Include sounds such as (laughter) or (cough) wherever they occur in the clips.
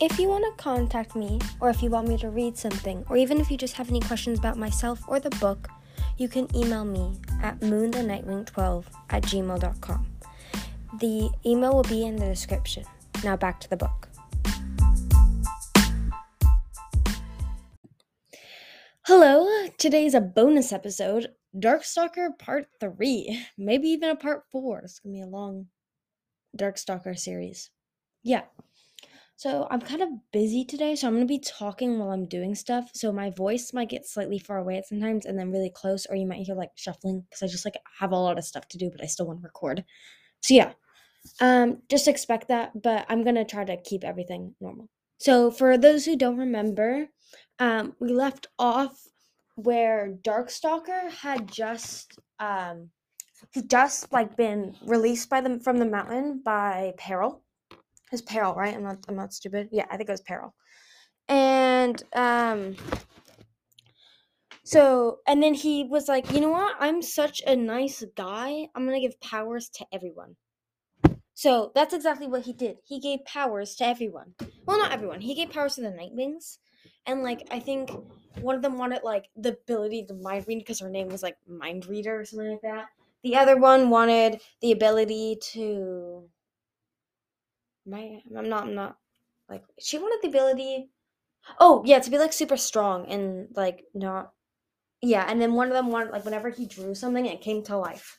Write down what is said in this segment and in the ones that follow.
If you want to contact me, or if you want me to read something, or even if you just have any questions about myself or the book, you can email me at moonthenightwing12 at gmail.com. The email will be in the description. Now back to the book. Hello, today's a bonus episode Darkstalker Part 3, maybe even a Part 4. It's gonna be a long Darkstalker series. Yeah. So I'm kind of busy today, so I'm gonna be talking while I'm doing stuff. So my voice might get slightly far away at sometimes and then really close, or you might hear like shuffling because I just like have a lot of stuff to do, but I still want to record. So yeah. Um, just expect that, but I'm gonna try to keep everything normal. So for those who don't remember, um, we left off where Darkstalker had just um just like been released by them from the mountain by Peril. His Peril, right? I'm not I'm not stupid. Yeah, I think it was Peril. And um so and then he was like, you know what? I'm such a nice guy. I'm gonna give powers to everyone. So that's exactly what he did. He gave powers to everyone. Well, not everyone. He gave powers to the Nightwings. And like I think one of them wanted like the ability to mind read because her name was like Mind Reader or something like that. The other one wanted the ability to my I'm not I'm not like she wanted the ability oh yeah to be like super strong and like not yeah and then one of them wanted like whenever he drew something it came to life.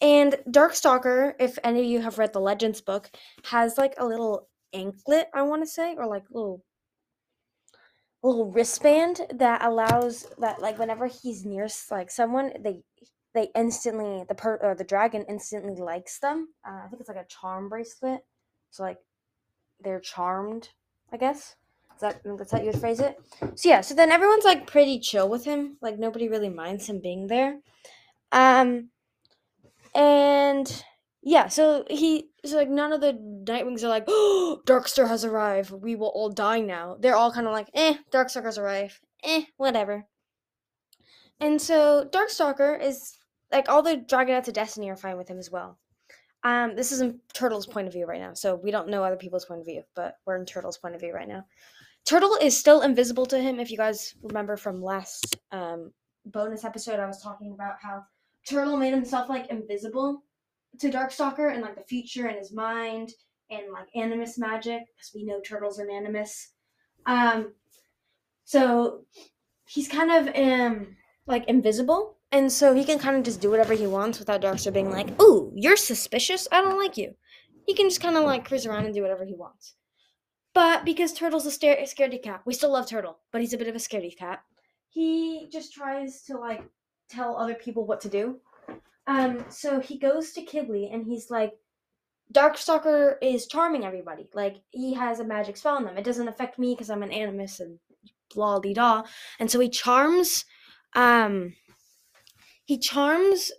And darkstalker if any of you have read the legends book has like a little anklet i want to say or like little little wristband that allows that like whenever he's near like someone they they instantly the per or the dragon instantly likes them. Uh, i think it's like a charm bracelet so like they're charmed, I guess. Is that that's how you would phrase it? So yeah, so then everyone's like pretty chill with him. Like nobody really minds him being there. Um and yeah, so he so like none of the Nightwings are like, oh, (gasps) Darkstar has arrived. We will all die now. They're all kind of like, eh, Darkstalker has arrived. Eh, whatever. And so Darkstalker is like all the Dragonets of Destiny are fine with him as well. Um, this is in Turtle's point of view right now, so we don't know other people's point of view, but we're in Turtle's point of view right now. Turtle is still invisible to him. If you guys remember from last um, bonus episode, I was talking about how Turtle made himself like invisible to Darkstalker and like the future and his mind and like animus magic because we know Turtle's an animus. Um, so he's kind of um like invisible and so he can kind of just do whatever he wants without Darkstar being like, "Ooh, you're suspicious. I don't like you." He can just kind of like cruise around and do whatever he wants. But because Turtle's a star- scaredy cat, we still love Turtle, but he's a bit of a scaredy cat. He just tries to like tell other people what to do. Um, so he goes to Qibli and he's like, Darkstalker is charming everybody. Like he has a magic spell on them. It doesn't affect me because I'm an animus and blah de da. And so he charms um he charms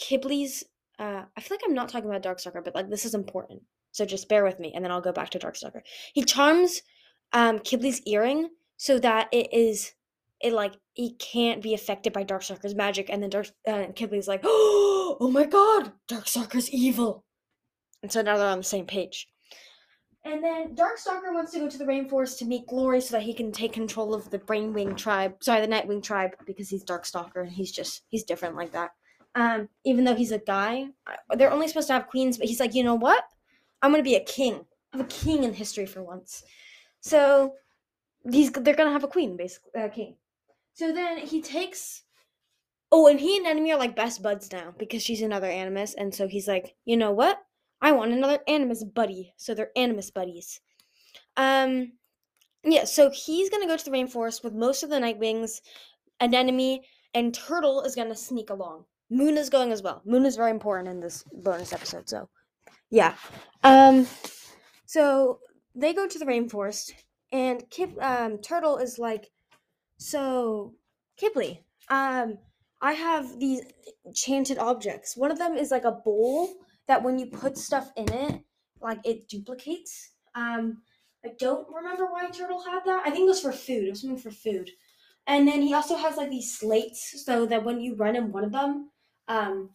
Qibli's. Uh, I feel like I'm not talking about Darkstalker, but like this is important. So just bear with me, and then I'll go back to Darkstalker. He charms um, Qibli's earring so that it is it like he can't be affected by Darkstalker's magic, and then Dark uh, Qibli's like, (gasps) oh my god, Darkstalker's evil, and so now they're on the same page. And then Darkstalker wants to go to the rainforest to meet Glory so that he can take control of the Rainwing tribe. Sorry, the Nightwing tribe because he's Darkstalker. And he's just he's different like that. Um, even though he's a guy, they're only supposed to have queens, but he's like, you know what? I'm gonna be a king. I'm a king in history for once. So he's they're gonna have a queen, basically, a uh, king. So then he takes. Oh, and he and Anemone are like best buds now because she's another animus, and so he's like, you know what? I want another Animus buddy. So they're Animus buddies. Um, yeah, so he's gonna go to the rainforest with most of the Nightwings, Anemone, and Turtle is gonna sneak along. Moon is going as well. Moon is very important in this bonus episode, so yeah. Um, so they go to the rainforest, and Kip, um, Turtle is like, so Qibli, um, I have these enchanted objects. One of them is like a bowl that when you put stuff in it, like it duplicates. Um, I don't remember why Turtle had that. I think it was for food. It was something for food. And then he also has like these slates so that when you run in one of them, um,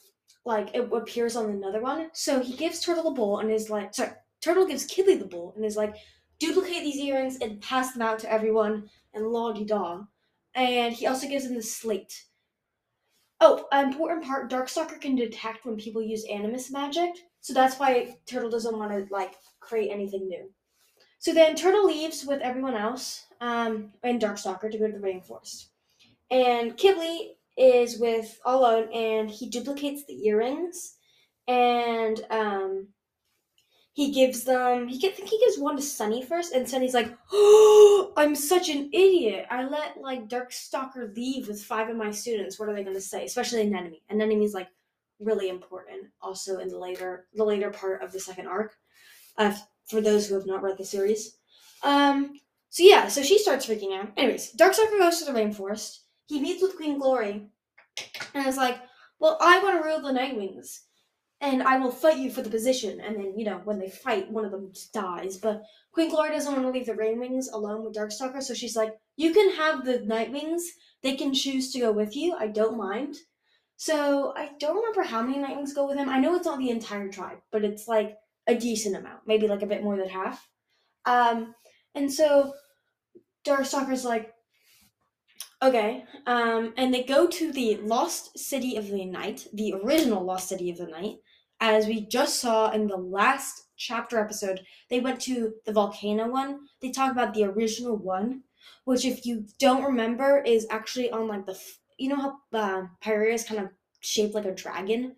like it appears on another one. So he gives Turtle a bowl and is like, sorry, Turtle gives Qibli the bowl and is like, duplicate these earrings and pass them out to everyone and la di da. And he also gives him the slate. Oh, an important part Darkstalker can detect when people use animus magic, so that's why Turtle doesn't want to like create anything new. So then Turtle leaves with everyone else um, and Darkstalker to go to the rainforest. And Qibli is with alone and he duplicates the earrings and um, he gives them he get, I think he gives one to Sunny first and Sunny's like oh (gasps) I'm such an idiot. I let like Darkstalker leave with five of my students. What are they gonna say? Especially Anemone. Anemone's like really important also in the later the later part of the second arc uh, for those who have not read the series. Um so yeah so she starts freaking out. Anyways Darkstalker goes to the rainforest. He meets with Queen Glory and is like well I want to rule the Nightwings and I will fight you for the position. And then, you know, when they fight, one of them dies. But Queen Glory doesn't want to leave the Rainwings alone with Darkstalker, so she's like, You can have the Nightwings. They can choose to go with you. I don't mind. So I don't remember how many Nightwings go with him. I know it's not the entire tribe, but it's like a decent amount, maybe like a bit more than half. Um, and so Darkstalker's like, Okay, um, and they go to the Lost City of the Night, the original Lost City of the Night, as we just saw in the last chapter episode, they went to the volcano one. They talk about the original one, which, if you don't remember, is actually on like the you know how uh, Pyrrhia is kind of shaped like a dragon.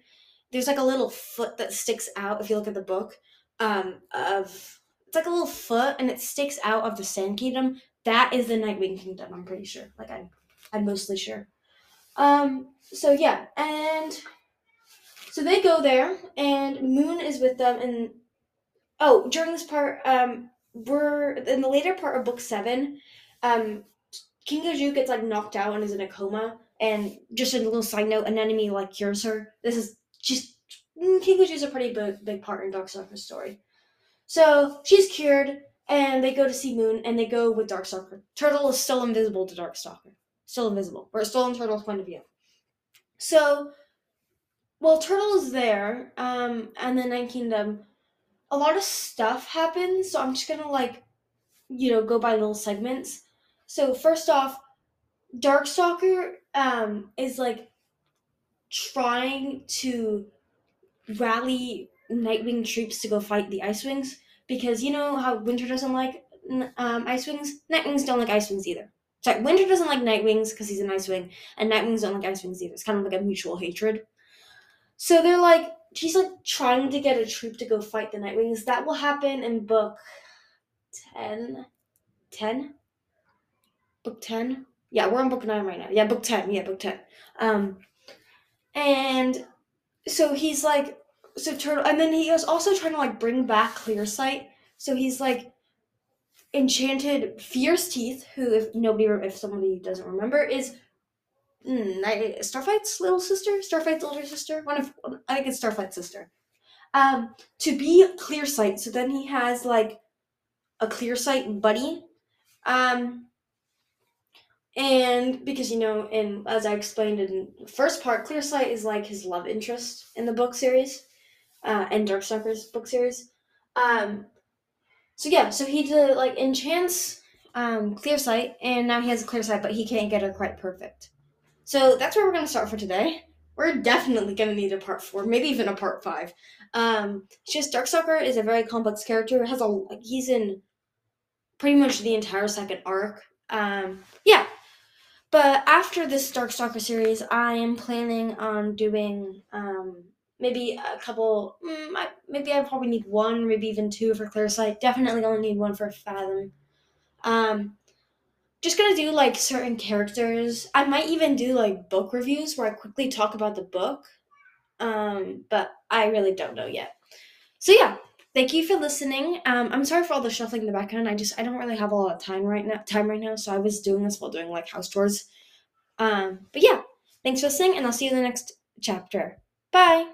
There's like a little foot that sticks out if you look at the book. Um, of it's like a little foot and it sticks out of the Sand Kingdom. That is the Nightwing Kingdom. I'm pretty sure. Like I'm, I'm mostly sure. Um. So yeah, and so they go there, and Moon is with them. And oh, during this part, um, we're in the later part of book seven. Um, Kinkajou gets like knocked out and is in a coma. And just a little side note, Anemone like cures her. This is just mm, is a pretty big big part in Darkstalker's story. So she's cured, and they go to see Moon, and they go with Darkstalker. Turtle is still invisible to Darkstalker, still invisible. We're still in Turtle's point of view. So well, Turtle is there, um, and the Night Kingdom, a lot of stuff happens, so I'm just gonna like, you know, go by little segments. So first off, Darkstalker um is like trying to rally Nightwing troops to go fight the Ice Wings because you know how Winter doesn't like um, Ice Wings. Nightwings don't like Ice Wings either. Sorry, Winter doesn't like Nightwings because he's an Ice Wing, and Nightwings don't like Ice Wings either. It's kind of like a mutual hatred. So they're like, she's like trying to get a troop to go fight the Nightwings. That will happen in book 10. 10? Book 10? Yeah, we're on book 9 right now. Yeah, book 10. Yeah, book 10. Um, and so he's like, so Turtle, and then he was also trying to like bring back Clear Sight. So he's like, enchanted Fierce Teeth, who, if nobody, if somebody doesn't remember, is mm, I, Starflight's little sister, Starflight's older sister, one of I think it's Starflight's sister. Um, to be clear sight. So then he has like a clear sight buddy. Um, and because you know, and as I explained in the first part, clear sight is like his love interest in the book series, uh, and Darkstalker's book series. Um, so yeah, so he did like enchants um clear sight, and now he has a clear sight, but he can't get her quite perfect. So that's where we're going to start for today. We're definitely going to need a part four, maybe even a part five. Um, it's just Darkstalker is a very complex character. Has a he's in pretty much the entire second arc. Um, yeah, but after this Darkstalker series, I am planning on doing um, maybe a couple. Mm, I, maybe I probably need one, maybe even two for Clear Sight. Definitely only need one for Fathom. Um, just gonna do like certain characters. I might even do like book reviews where I quickly talk about the book. Um, but I really don't know yet. So yeah, thank you for listening. Um, I'm sorry for all the shuffling in the background. I just I don't really have a lot of time right now. Time right now, so I was doing this while doing like house chores. Um, but yeah, thanks for listening, and I'll see you in the next chapter. Bye.